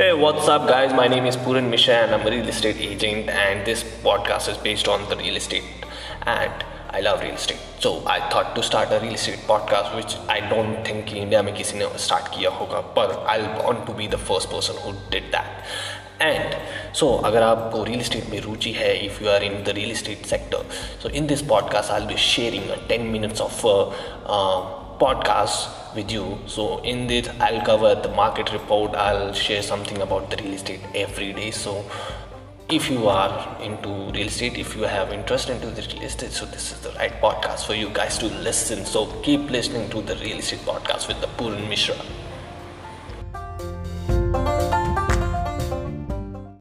Hey, what's up, guys? My name is Puran Mishra, and I'm a real estate agent. And this podcast is based on the real estate, and I love real estate. So I thought to start a real estate podcast, which I don't think in India में किसी ने start किया hoga. But I'll want to be the first person who did that. And so so, अगर आपको real estate में रुचि है if you are in the real estate sector so in this podcast I be sharing ten minutes of podcast with you. So in this, I'll cover the market report. I'll share something about the real estate every day. So if you are into real estate, if you have interest into the real estate, so this is the right podcast for you guys to listen. So keep listening to the real estate podcast with the Puran Mishra.